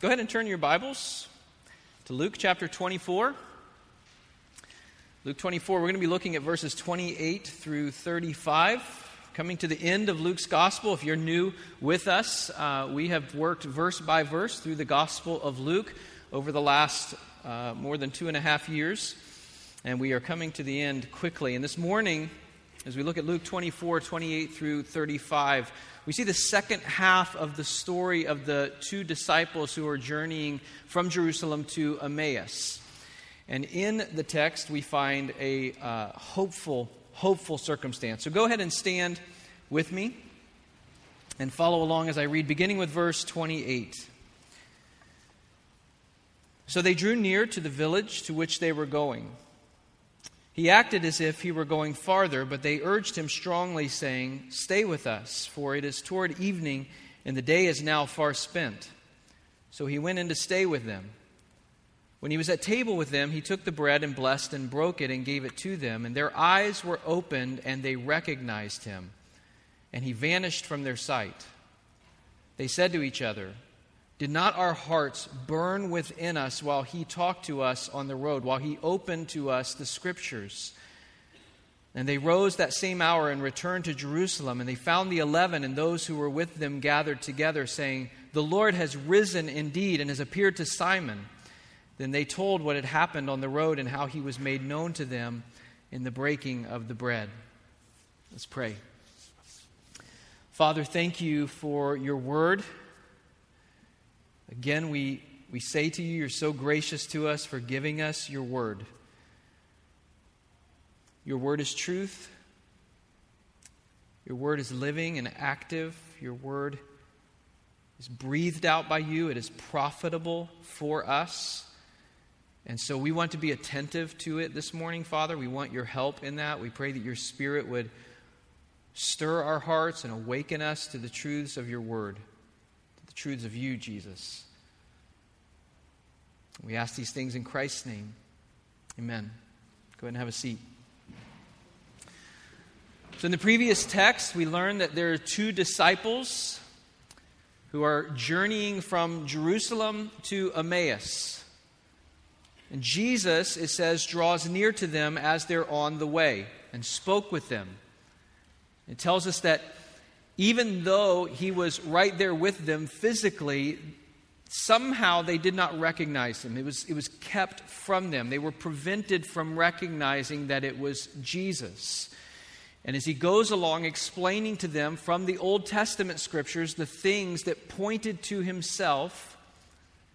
Go ahead and turn your Bibles to Luke chapter 24. Luke 24, we're going to be looking at verses 28 through 35. Coming to the end of Luke's gospel, if you're new with us, uh, we have worked verse by verse through the gospel of Luke over the last uh, more than two and a half years, and we are coming to the end quickly. And this morning, as we look at Luke 24, 28 through 35, we see the second half of the story of the two disciples who are journeying from Jerusalem to Emmaus. And in the text, we find a uh, hopeful, hopeful circumstance. So go ahead and stand with me and follow along as I read, beginning with verse 28. So they drew near to the village to which they were going. He acted as if he were going farther, but they urged him strongly, saying, Stay with us, for it is toward evening, and the day is now far spent. So he went in to stay with them. When he was at table with them, he took the bread and blessed and broke it and gave it to them, and their eyes were opened, and they recognized him. And he vanished from their sight. They said to each other, did not our hearts burn within us while he talked to us on the road, while he opened to us the scriptures? And they rose that same hour and returned to Jerusalem, and they found the eleven and those who were with them gathered together, saying, The Lord has risen indeed and has appeared to Simon. Then they told what had happened on the road and how he was made known to them in the breaking of the bread. Let's pray. Father, thank you for your word. Again, we, we say to you, you're so gracious to us for giving us your word. Your word is truth. Your word is living and active. Your word is breathed out by you. It is profitable for us. And so we want to be attentive to it this morning, Father. We want your help in that. We pray that your Spirit would stir our hearts and awaken us to the truths of your word truths of you, Jesus. We ask these things in Christ's name. Amen. Go ahead and have a seat. So, in the previous text, we learned that there are two disciples who are journeying from Jerusalem to Emmaus. And Jesus, it says, draws near to them as they're on the way and spoke with them. It tells us that even though he was right there with them physically, somehow they did not recognize him. It was, it was kept from them. They were prevented from recognizing that it was Jesus. And as he goes along explaining to them from the Old Testament scriptures the things that pointed to himself,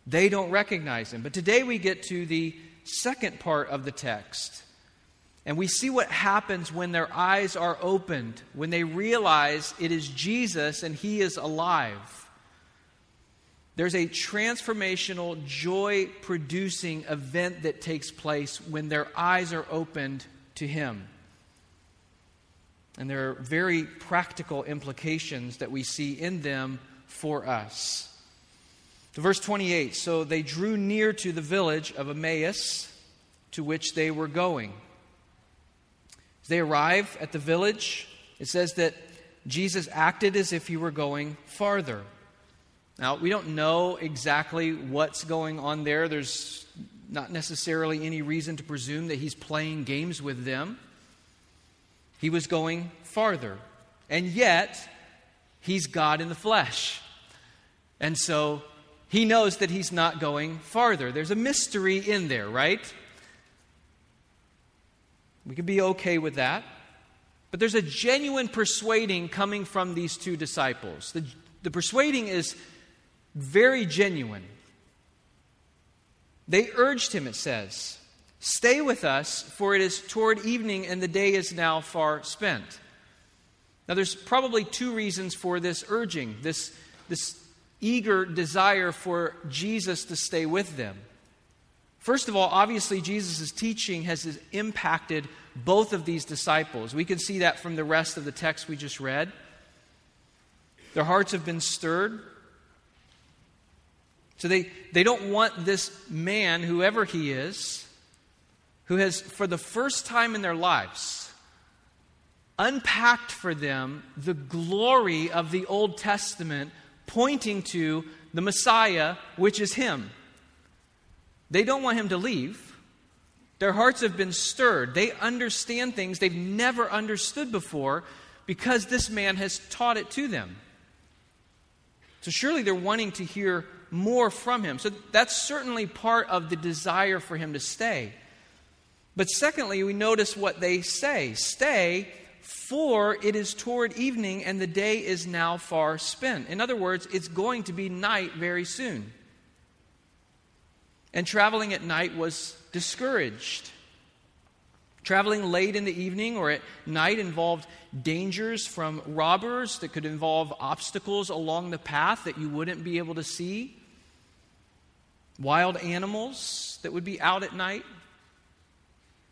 they don't recognize him. But today we get to the second part of the text. And we see what happens when their eyes are opened, when they realize it is Jesus and He is alive. There's a transformational, joy producing event that takes place when their eyes are opened to Him. And there are very practical implications that we see in them for us. To verse 28 So they drew near to the village of Emmaus to which they were going. As they arrive at the village, it says that Jesus acted as if he were going farther. Now, we don't know exactly what's going on there. There's not necessarily any reason to presume that he's playing games with them. He was going farther. And yet, he's God in the flesh. And so, he knows that he's not going farther. There's a mystery in there, right? We can be okay with that. But there's a genuine persuading coming from these two disciples. The, the persuading is very genuine. They urged him, it says, Stay with us, for it is toward evening and the day is now far spent. Now, there's probably two reasons for this urging, this, this eager desire for Jesus to stay with them. First of all, obviously, Jesus' teaching has impacted both of these disciples. We can see that from the rest of the text we just read. Their hearts have been stirred. So they, they don't want this man, whoever he is, who has, for the first time in their lives, unpacked for them the glory of the Old Testament, pointing to the Messiah, which is him. They don't want him to leave. Their hearts have been stirred. They understand things they've never understood before because this man has taught it to them. So surely they're wanting to hear more from him. So that's certainly part of the desire for him to stay. But secondly, we notice what they say stay, for it is toward evening, and the day is now far spent. In other words, it's going to be night very soon. And traveling at night was discouraged. Traveling late in the evening or at night involved dangers from robbers that could involve obstacles along the path that you wouldn't be able to see, wild animals that would be out at night.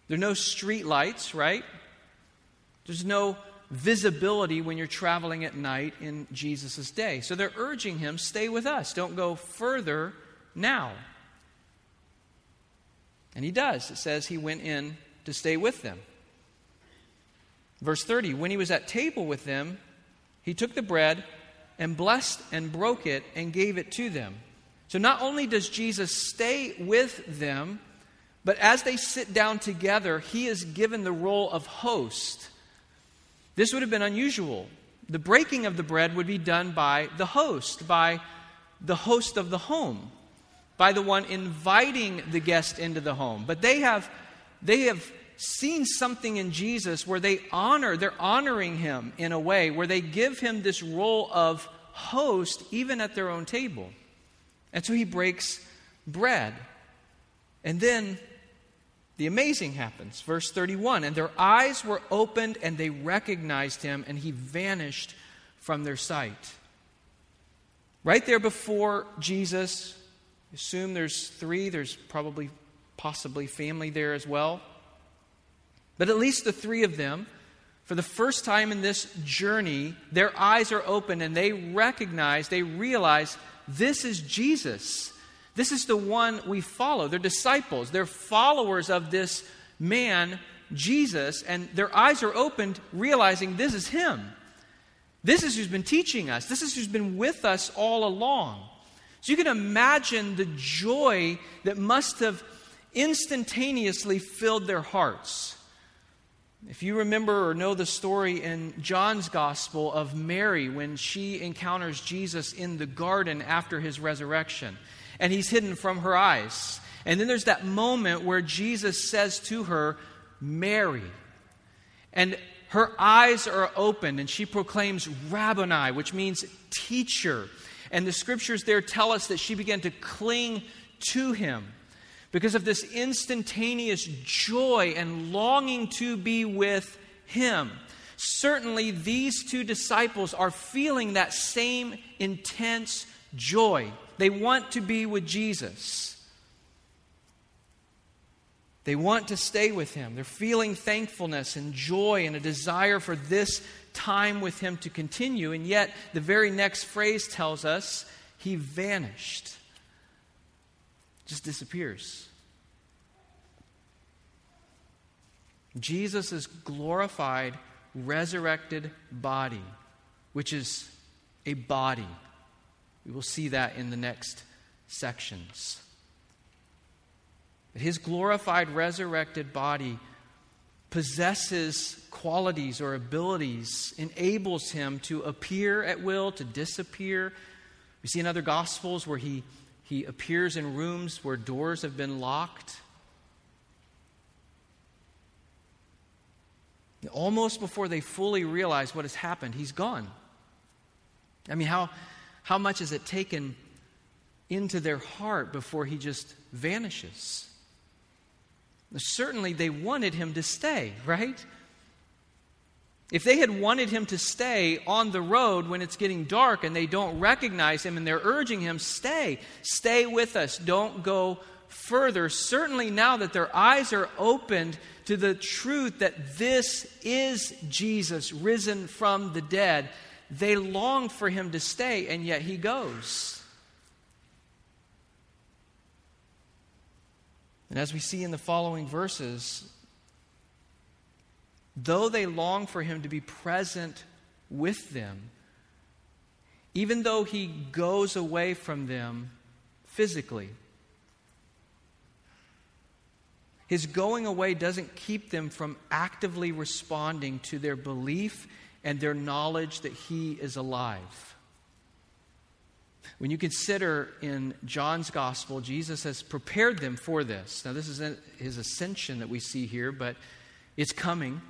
There are no street lights, right? There's no visibility when you're traveling at night in Jesus' day. So they're urging him, stay with us. Don't go further now. And he does. It says he went in to stay with them. Verse 30 When he was at table with them, he took the bread and blessed and broke it and gave it to them. So not only does Jesus stay with them, but as they sit down together, he is given the role of host. This would have been unusual. The breaking of the bread would be done by the host, by the host of the home, by the one inviting the guest into the home. But they have, they have seen something in Jesus where they honor, they're honoring him in a way where they give him this role of host even at their own table. And so he breaks bread. And then the amazing happens. Verse 31 And their eyes were opened and they recognized him, and he vanished from their sight. Right there before Jesus, assume there's three, there's probably, possibly family there as well. But at least the three of them, for the first time in this journey, their eyes are open and they recognize, they realize this is Jesus. This is the one we follow. They're disciples, they're followers of this man, Jesus, and their eyes are opened, realizing this is him. This is who's been teaching us, this is who's been with us all along. So you can imagine the joy that must have instantaneously filled their hearts. If you remember or know the story in John's gospel of Mary when she encounters Jesus in the garden after his resurrection, and he's hidden from her eyes. And then there's that moment where Jesus says to her, Mary. And her eyes are opened, and she proclaims Rabboni, which means teacher. And the scriptures there tell us that she began to cling to him because of this instantaneous joy and longing to be with Him. Certainly, these two disciples are feeling that same intense joy. They want to be with Jesus. They want to stay with Him. They're feeling thankfulness and joy and a desire for this time with Him to continue. And yet, the very next phrase tells us He vanished just disappears. Jesus' glorified, resurrected body, which is a body. We will see that in the next sections. His glorified, resurrected body possesses qualities or abilities, enables him to appear at will, to disappear. We see in other Gospels where he he appears in rooms where doors have been locked. Almost before they fully realize what has happened, he's gone. I mean, how, how much has it taken into their heart before he just vanishes? Certainly, they wanted him to stay, right? If they had wanted him to stay on the road when it's getting dark and they don't recognize him and they're urging him, stay, stay with us, don't go further. Certainly, now that their eyes are opened to the truth that this is Jesus risen from the dead, they long for him to stay, and yet he goes. And as we see in the following verses, though they long for him to be present with them, even though he goes away from them physically. His going away doesn't keep them from actively responding to their belief and their knowledge that he is alive. When you consider in John's gospel, Jesus has prepared them for this. Now, this is his ascension that we see here, but it's coming.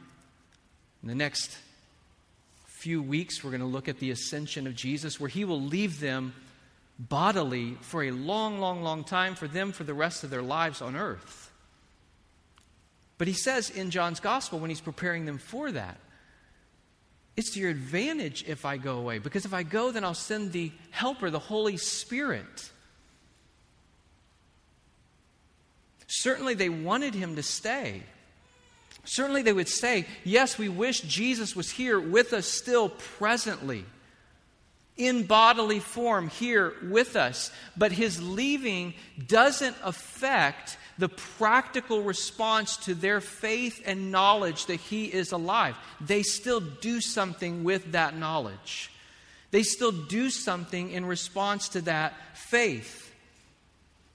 In the next few weeks, we're going to look at the ascension of Jesus, where he will leave them bodily for a long, long, long time, for them for the rest of their lives on earth. But he says in John's gospel, when he's preparing them for that, it's to your advantage if I go away, because if I go, then I'll send the Helper, the Holy Spirit. Certainly, they wanted him to stay. Certainly, they would say, Yes, we wish Jesus was here with us still presently, in bodily form, here with us. But his leaving doesn't affect the practical response to their faith and knowledge that he is alive. They still do something with that knowledge, they still do something in response to that faith.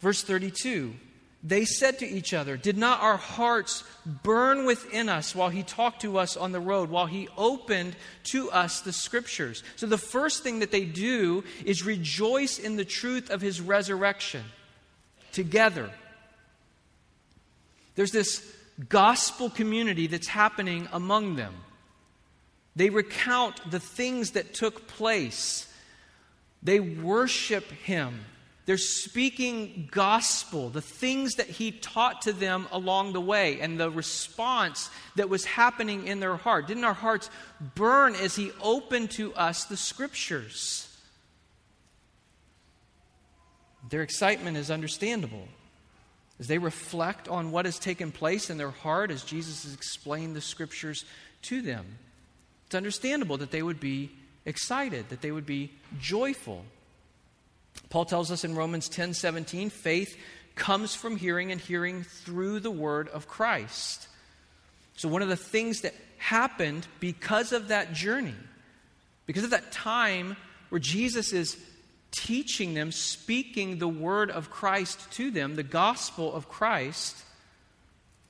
Verse 32 they said to each other, Did not our hearts burn within us while he talked to us on the road, while he opened to us the scriptures? So the first thing that they do is rejoice in the truth of his resurrection together. There's this gospel community that's happening among them. They recount the things that took place, they worship him. They're speaking gospel, the things that he taught to them along the way, and the response that was happening in their heart. Didn't our hearts burn as he opened to us the scriptures? Their excitement is understandable as they reflect on what has taken place in their heart as Jesus has explained the scriptures to them. It's understandable that they would be excited, that they would be joyful. Paul tells us in Romans 10 17, faith comes from hearing and hearing through the word of Christ. So, one of the things that happened because of that journey, because of that time where Jesus is teaching them, speaking the word of Christ to them, the gospel of Christ,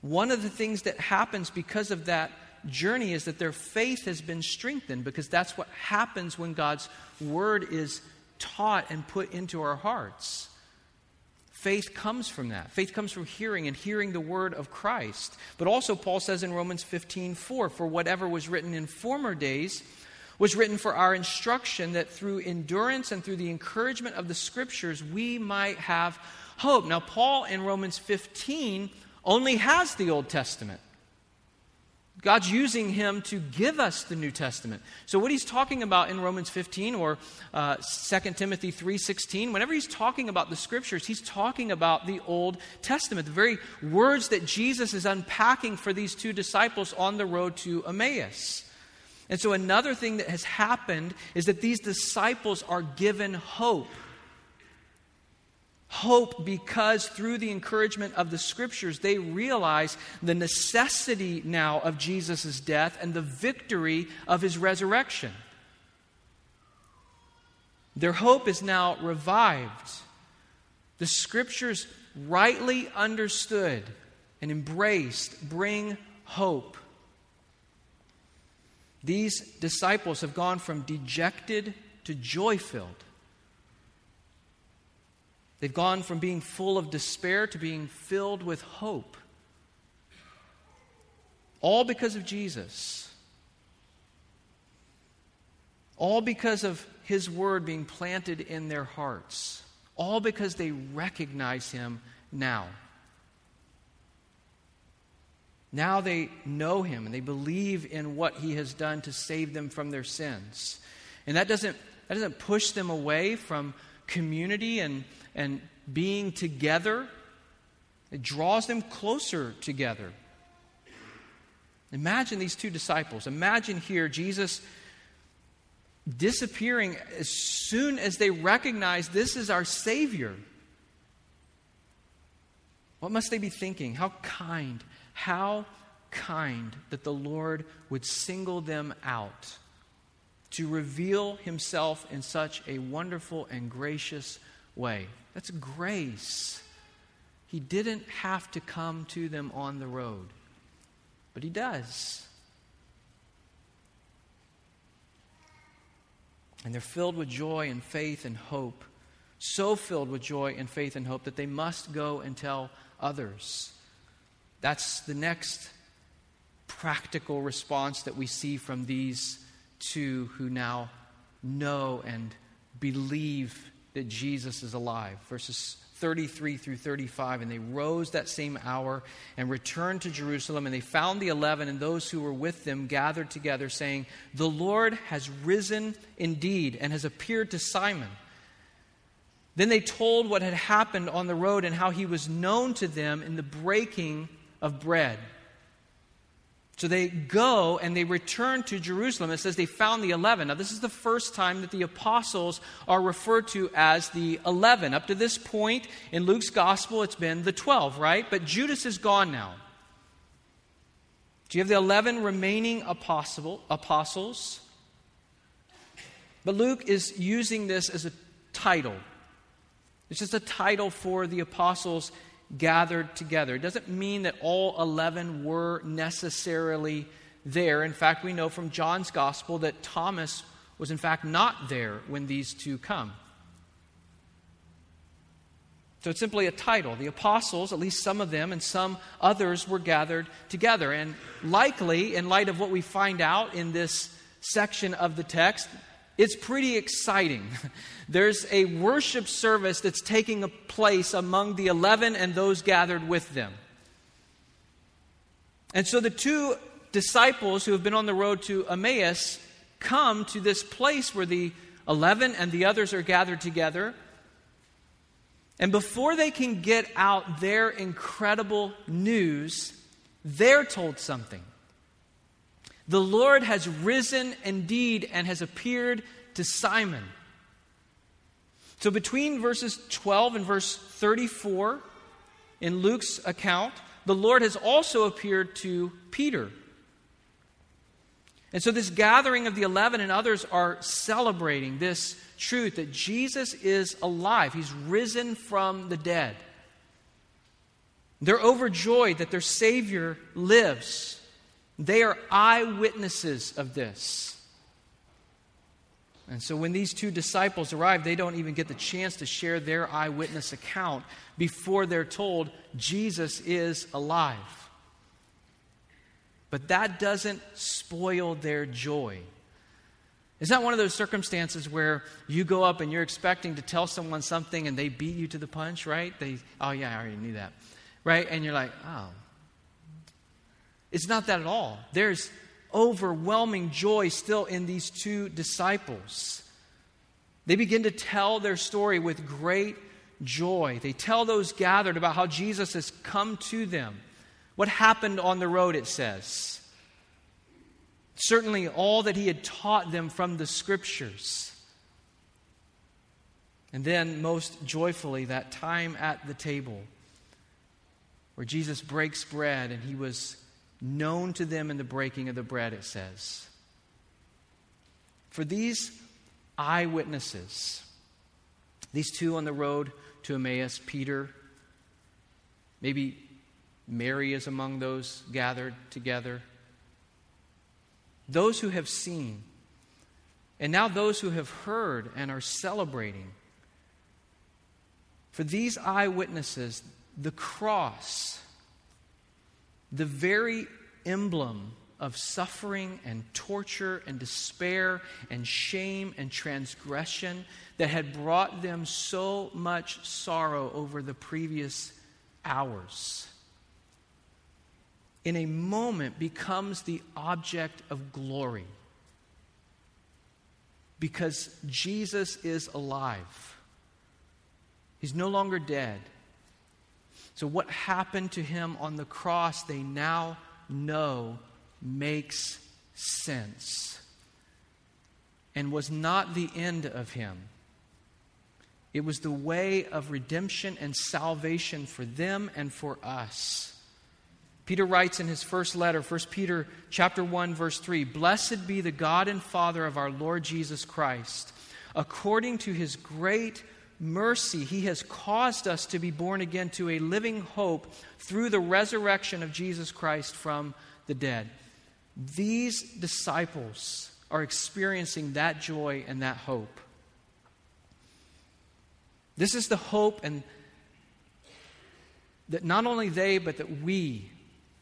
one of the things that happens because of that journey is that their faith has been strengthened because that's what happens when God's word is taught and put into our hearts. Faith comes from that. Faith comes from hearing and hearing the word of Christ. But also, Paul says in Romans 15 4, for whatever was written in former days was written for our instruction, that through endurance and through the encouragement of the scriptures we might have hope. Now, Paul in Romans 15 only has the Old Testament. God's using him to give us the New Testament. So what he's talking about in Romans 15 or uh, 2 Timothy 3:16, whenever he's talking about the scriptures, he's talking about the Old Testament, the very words that Jesus is unpacking for these two disciples on the road to Emmaus. And so another thing that has happened is that these disciples are given hope. Hope because through the encouragement of the scriptures, they realize the necessity now of Jesus' death and the victory of his resurrection. Their hope is now revived. The scriptures, rightly understood and embraced, bring hope. These disciples have gone from dejected to joy filled. They've gone from being full of despair to being filled with hope. All because of Jesus. All because of His word being planted in their hearts. All because they recognize Him now. Now they know Him and they believe in what He has done to save them from their sins. And that doesn't, that doesn't push them away from community and and being together, it draws them closer together. Imagine these two disciples. Imagine here Jesus disappearing as soon as they recognize this is our Savior. What must they be thinking? How kind, how kind that the Lord would single them out to reveal himself in such a wonderful and gracious way. That's grace. He didn't have to come to them on the road, but he does. And they're filled with joy and faith and hope, so filled with joy and faith and hope that they must go and tell others. That's the next practical response that we see from these two who now know and believe that Jesus is alive. Verses 33 through 35. And they rose that same hour and returned to Jerusalem. And they found the eleven and those who were with them gathered together, saying, The Lord has risen indeed and has appeared to Simon. Then they told what had happened on the road and how he was known to them in the breaking of bread. So they go and they return to Jerusalem. It says they found the 11. Now, this is the first time that the apostles are referred to as the 11. Up to this point in Luke's gospel, it's been the 12, right? But Judas is gone now. Do you have the 11 remaining apostle, apostles? But Luke is using this as a title. It's just a title for the apostles gathered together. It doesn't mean that all 11 were necessarily there. In fact, we know from John's gospel that Thomas was, in fact, not there when these two come. So it's simply a title. The apostles, at least some of them, and some others were gathered together. And likely, in light of what we find out in this section of the text, it's pretty exciting. There's a worship service that's taking a place among the 11 and those gathered with them. And so the two disciples who have been on the road to Emmaus come to this place where the 11 and the others are gathered together. And before they can get out their incredible news, they're told something. The Lord has risen indeed and has appeared to Simon. So, between verses 12 and verse 34 in Luke's account, the Lord has also appeared to Peter. And so, this gathering of the 11 and others are celebrating this truth that Jesus is alive. He's risen from the dead. They're overjoyed that their Savior lives. They are eyewitnesses of this. And so when these two disciples arrive, they don't even get the chance to share their eyewitness account before they're told Jesus is alive. But that doesn't spoil their joy. Is that one of those circumstances where you go up and you're expecting to tell someone something and they beat you to the punch, right? They, oh, yeah, I already knew that. Right? And you're like, oh, it's not that at all. There's overwhelming joy still in these two disciples. They begin to tell their story with great joy. They tell those gathered about how Jesus has come to them. What happened on the road, it says. Certainly, all that he had taught them from the scriptures. And then, most joyfully, that time at the table where Jesus breaks bread and he was known to them in the breaking of the bread, it says. For these eyewitnesses, these two on the road to Emmaus, Peter, maybe Mary is among those gathered together, those who have seen, and now those who have heard and are celebrating. For these eyewitnesses, the cross the very emblem of suffering and torture and despair and shame and transgression that had brought them so much sorrow over the previous hours. In a moment, becomes the object of glory because Jesus is alive. He's no longer dead. So, what happened to him on the cross, they now know makes sense and was not the end of him. It was the way of redemption and salvation for them and for us. Peter writes in his first letter, 1 Peter chapter 1 verse 3, "Blessed be the God and Father of our Lord Jesus Christ. According to his great mercy, he has caused us to be born again to a living hope through the resurrection of Jesus Christ from the dead." These disciples are experiencing that joy and that hope. This is the hope and that not only they but that we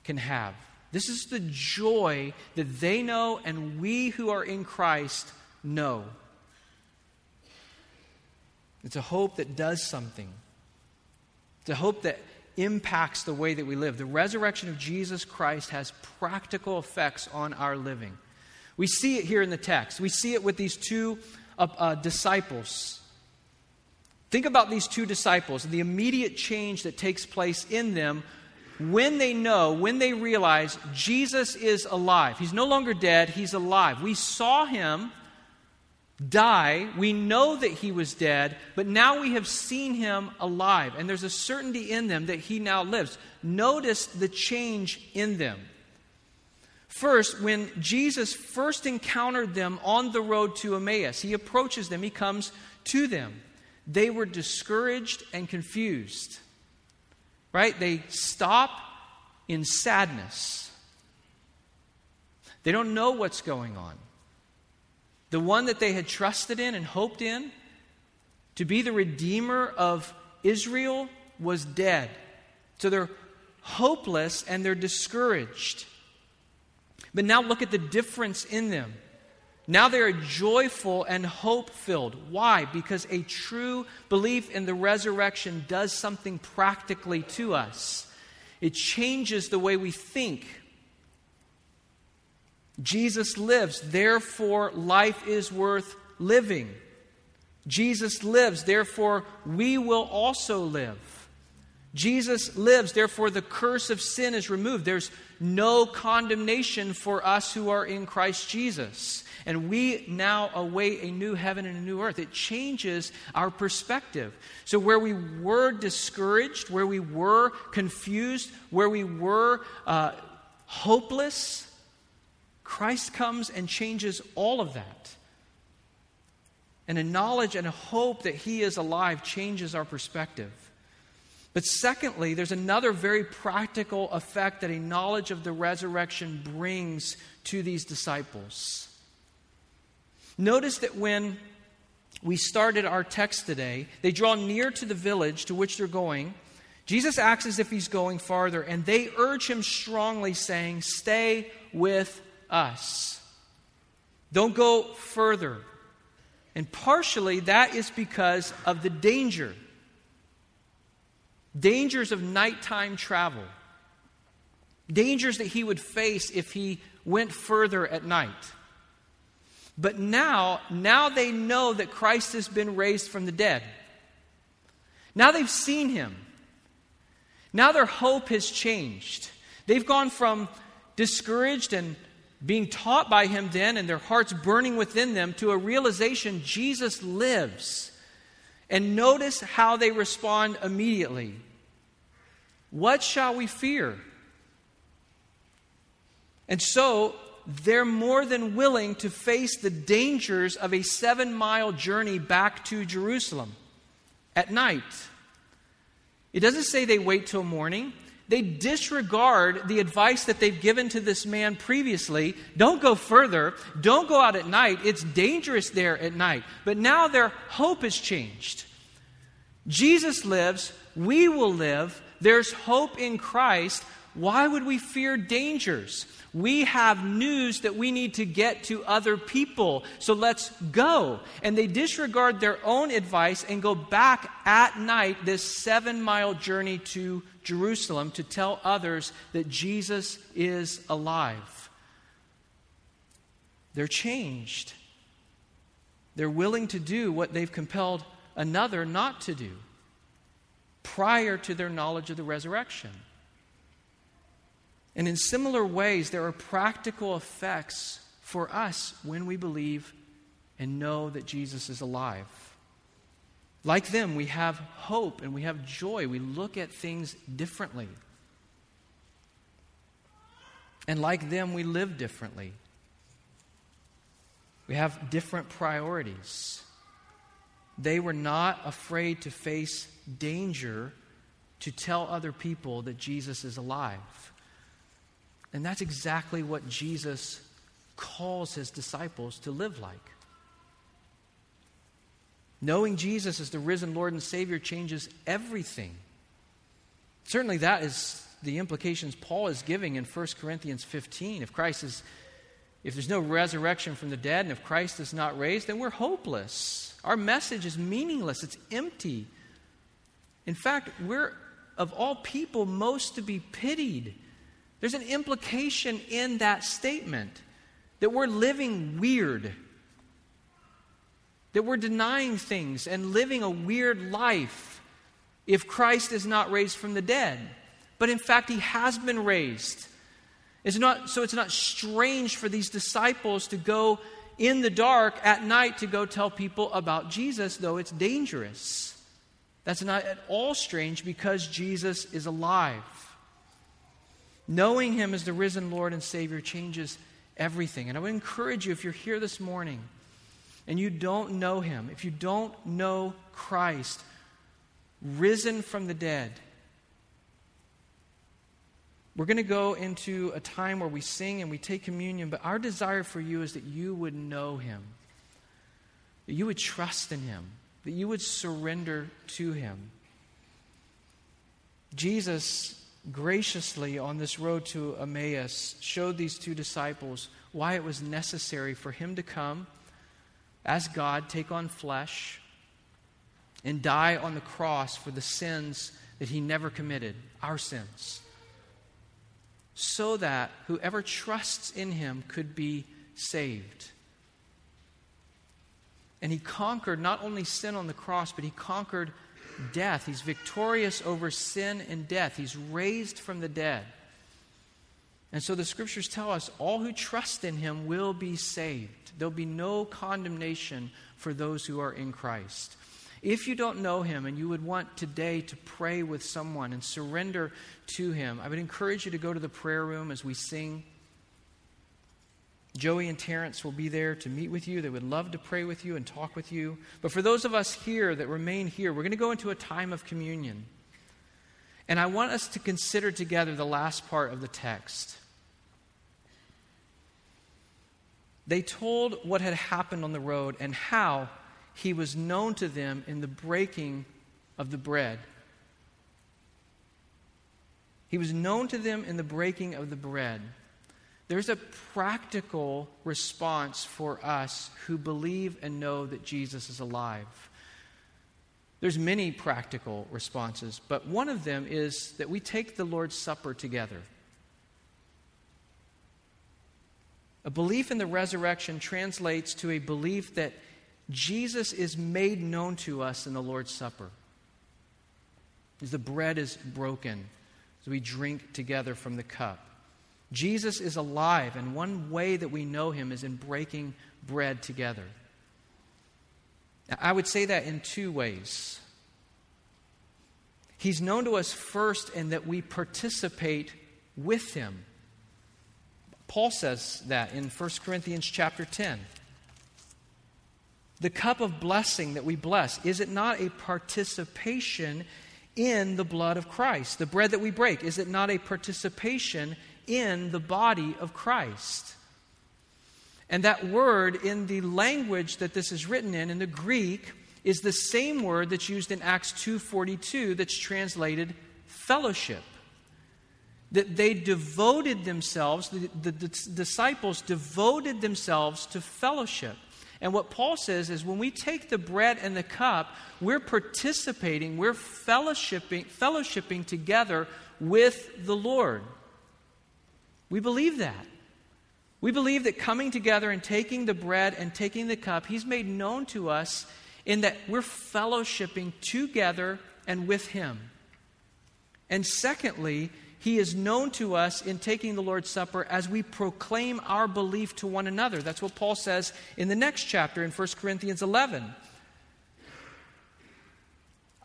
can have. This is the joy that they know and we who are in Christ know. It's a hope that does something. It's a hope that impacts the way that we live. The resurrection of Jesus Christ has practical effects on our living. We see it here in the text. We see it with these two uh, uh, disciples. Think about these two disciples and the immediate change that takes place in them when they know, when they realize Jesus is alive. He's no longer dead, he's alive. We saw him die. We know that he was dead, but now we have seen him alive. And there's a certainty in them that he now lives. Notice the change in them. First, when Jesus first encountered them on the road to Emmaus, he approaches them, he comes to them. They were discouraged and confused right? They stop in sadness. They don't know what's going on. The one that they had trusted in and hoped in to be the Redeemer of Israel was dead. So they're hopeless and they're discouraged. But now look at the difference in them. Now they are joyful and hope filled. Why? Because a true belief in the resurrection does something practically to us, it changes the way we think. Jesus lives, therefore, life is worth living. Jesus lives, therefore, we will also live. Jesus lives, therefore, the curse of sin is removed. There's no condemnation for us who are in Christ Jesus and we now await a new heaven and a new earth. It changes our perspective. So, where we were discouraged, where we were confused, where we were uh, hopeless, Christ comes and changes all of that. And a knowledge and a hope that He is alive changes our perspective. But secondly, there's another very practical effect that a knowledge of the resurrection brings to these disciples. Notice that when we started our text today, they draw near to the village to which they're going. Jesus acts as if he's going farther, and they urge him strongly, saying, Stay with us. Don't go further. And partially that is because of the danger dangers of nighttime travel, dangers that he would face if he went further at night. But now, now they know that Christ has been raised from the dead. Now they've seen him. Now their hope has changed. They've gone from discouraged and being taught by him then and their hearts burning within them to a realization Jesus lives. And notice how they respond immediately. What shall we fear? And so they're more than willing to face the dangers of a seven mile journey back to Jerusalem at night. It doesn't say they wait till morning. They disregard the advice that they've given to this man previously. Don't go further. Don't go out at night. It's dangerous there at night. But now their hope has changed. Jesus lives. We will live. There's hope in Christ. Why would we fear dangers? We have news that we need to get to other people, so let's go. And they disregard their own advice and go back at night this seven mile journey to Jerusalem to tell others that Jesus is alive. They're changed. They're willing to do what they've compelled another not to do prior to their knowledge of the resurrection. And in similar ways, there are practical effects for us when we believe and know that Jesus is alive. Like them, we have hope and we have joy. We look at things differently. And like them, we live differently. We have different priorities. They were not afraid to face danger to tell other people that Jesus is alive. And that's exactly what Jesus calls his disciples to live like. Knowing Jesus as the risen Lord and Savior changes everything. Certainly, that is the implications Paul is giving in 1 Corinthians 15. If Christ is, if there's no resurrection from the dead, and if Christ is not raised, then we're hopeless. Our message is meaningless, it's empty. In fact, we're of all people most to be pitied. There's an implication in that statement that we're living weird, that we're denying things and living a weird life if Christ is not raised from the dead. But in fact, he has been raised. It's not, so it's not strange for these disciples to go in the dark at night to go tell people about Jesus, though it's dangerous. That's not at all strange because Jesus is alive. Knowing him as the risen Lord and Savior changes everything. And I would encourage you, if you're here this morning and you don't know him, if you don't know Christ, risen from the dead, we're going to go into a time where we sing and we take communion, but our desire for you is that you would know him, that you would trust in him, that you would surrender to him. Jesus graciously on this road to Emmaus showed these two disciples why it was necessary for him to come as God, take on flesh, and die on the cross for the sins that he never committed, our sins so that whoever trusts in him could be saved. And he conquered not only sin on the cross, but he conquered death. He's victorious over sin and death. He's raised from the dead. And so the scriptures tell us all who trust in him will be saved. There'll be no condemnation for those who are in Christ. If you don't know him and you would want today to pray with someone and surrender to him, I would encourage you to go to the prayer room as we sing. Joey and Terrence will be there to meet with you. They would love to pray with you and talk with you. But for those of us here that remain here, we're going to go into a time of communion. And I want us to consider together the last part of the text. They told what had happened on the road and how he was known to them in the breaking of the bread. He was known to them in the breaking of the bread. There's a practical response for us who believe and know that Jesus is alive. There's many practical responses, but one of them is that we take the Lord's Supper together. A belief in the resurrection translates to a belief that Jesus is made known to us in the Lord's Supper. As the bread is broken, as we drink together from the cup. Jesus is alive, and one way that we know him is in breaking bread together. I would say that in two ways. He's known to us first in that we participate with him. Paul says that in 1 Corinthians chapter 10. The cup of blessing that we bless, is it not a participation in the blood of Christ? The bread that we break, is it not a participation in the body of Christ? And that word in the language that this is written in, in the Greek, is the same word that's used in Acts 2:42 that's translated fellowship. That they devoted themselves, the, the, the disciples devoted themselves to fellowship. And what Paul says is when we take the bread and the cup, we're participating, we're fellowshipping, fellowshipping together with the Lord. We believe that. We believe that coming together and taking the bread and taking the cup, He's made known to us in that we're fellowshipping together and with Him. And secondly, he is known to us in taking the Lord's Supper as we proclaim our belief to one another. That's what Paul says in the next chapter in 1 Corinthians 11.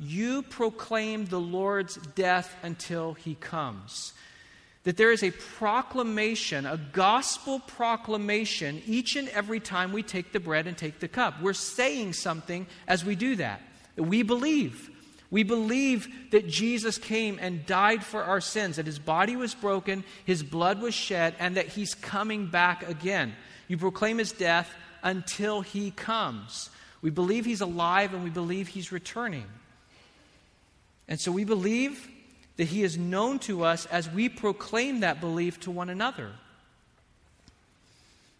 you proclaim the Lord's death until he comes. That there is a proclamation, a gospel proclamation, each and every time we take the bread and take the cup. We're saying something as we do that. We believe. We believe that Jesus came and died for our sins, that his body was broken, his blood was shed, and that he's coming back again. You proclaim his death until he comes. We believe he's alive and we believe he's returning. And so we believe that He is known to us as we proclaim that belief to one another.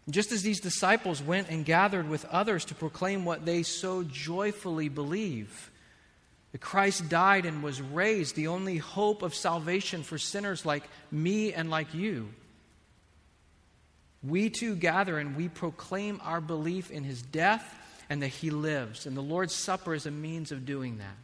Just as these disciples went and gathered with others to proclaim what they so joyfully believe that Christ died and was raised, the only hope of salvation for sinners like me and like you. We too gather and we proclaim our belief in his death and that he lives. And the Lord's Supper is a means of doing that.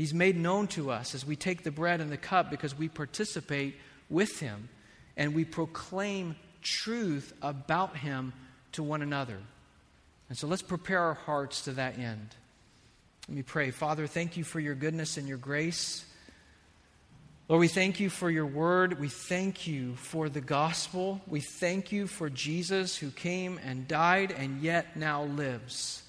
He's made known to us as we take the bread and the cup because we participate with Him and we proclaim truth about Him to one another. And so let's prepare our hearts to that end. Let me pray. Father, thank you for your goodness and your grace. Lord, we thank you for your word. We thank you for the gospel. We thank you for Jesus who came and died and yet now lives.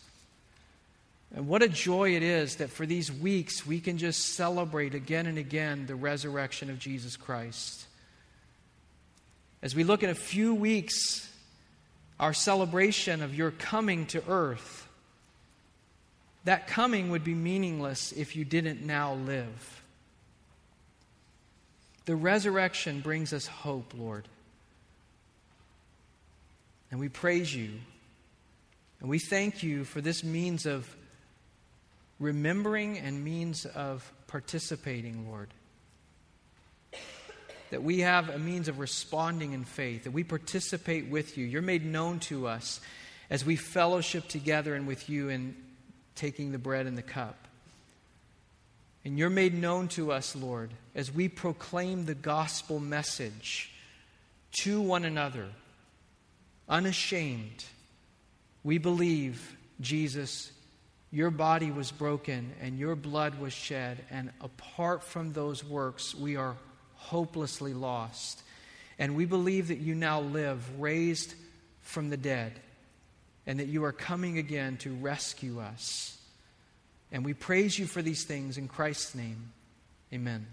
And what a joy it is that for these weeks we can just celebrate again and again the resurrection of Jesus Christ. As we look in a few weeks, our celebration of your coming to earth, that coming would be meaningless if you didn't now live. The resurrection brings us hope, Lord. And we praise you. And we thank you for this means of remembering and means of participating, Lord. That we have a means of responding in faith, that we participate with you. You're made known to us as we fellowship together and with you in taking the bread and the cup. And you're made known to us, Lord, as we proclaim the gospel message to one another, unashamed. We believe, Jesus, your body was broken and your blood was shed, and apart from those works, we are hopelessly lost. And we believe that you now live, raised from the dead, and that you are coming again to rescue us. And we praise you for these things in Christ's name. Amen.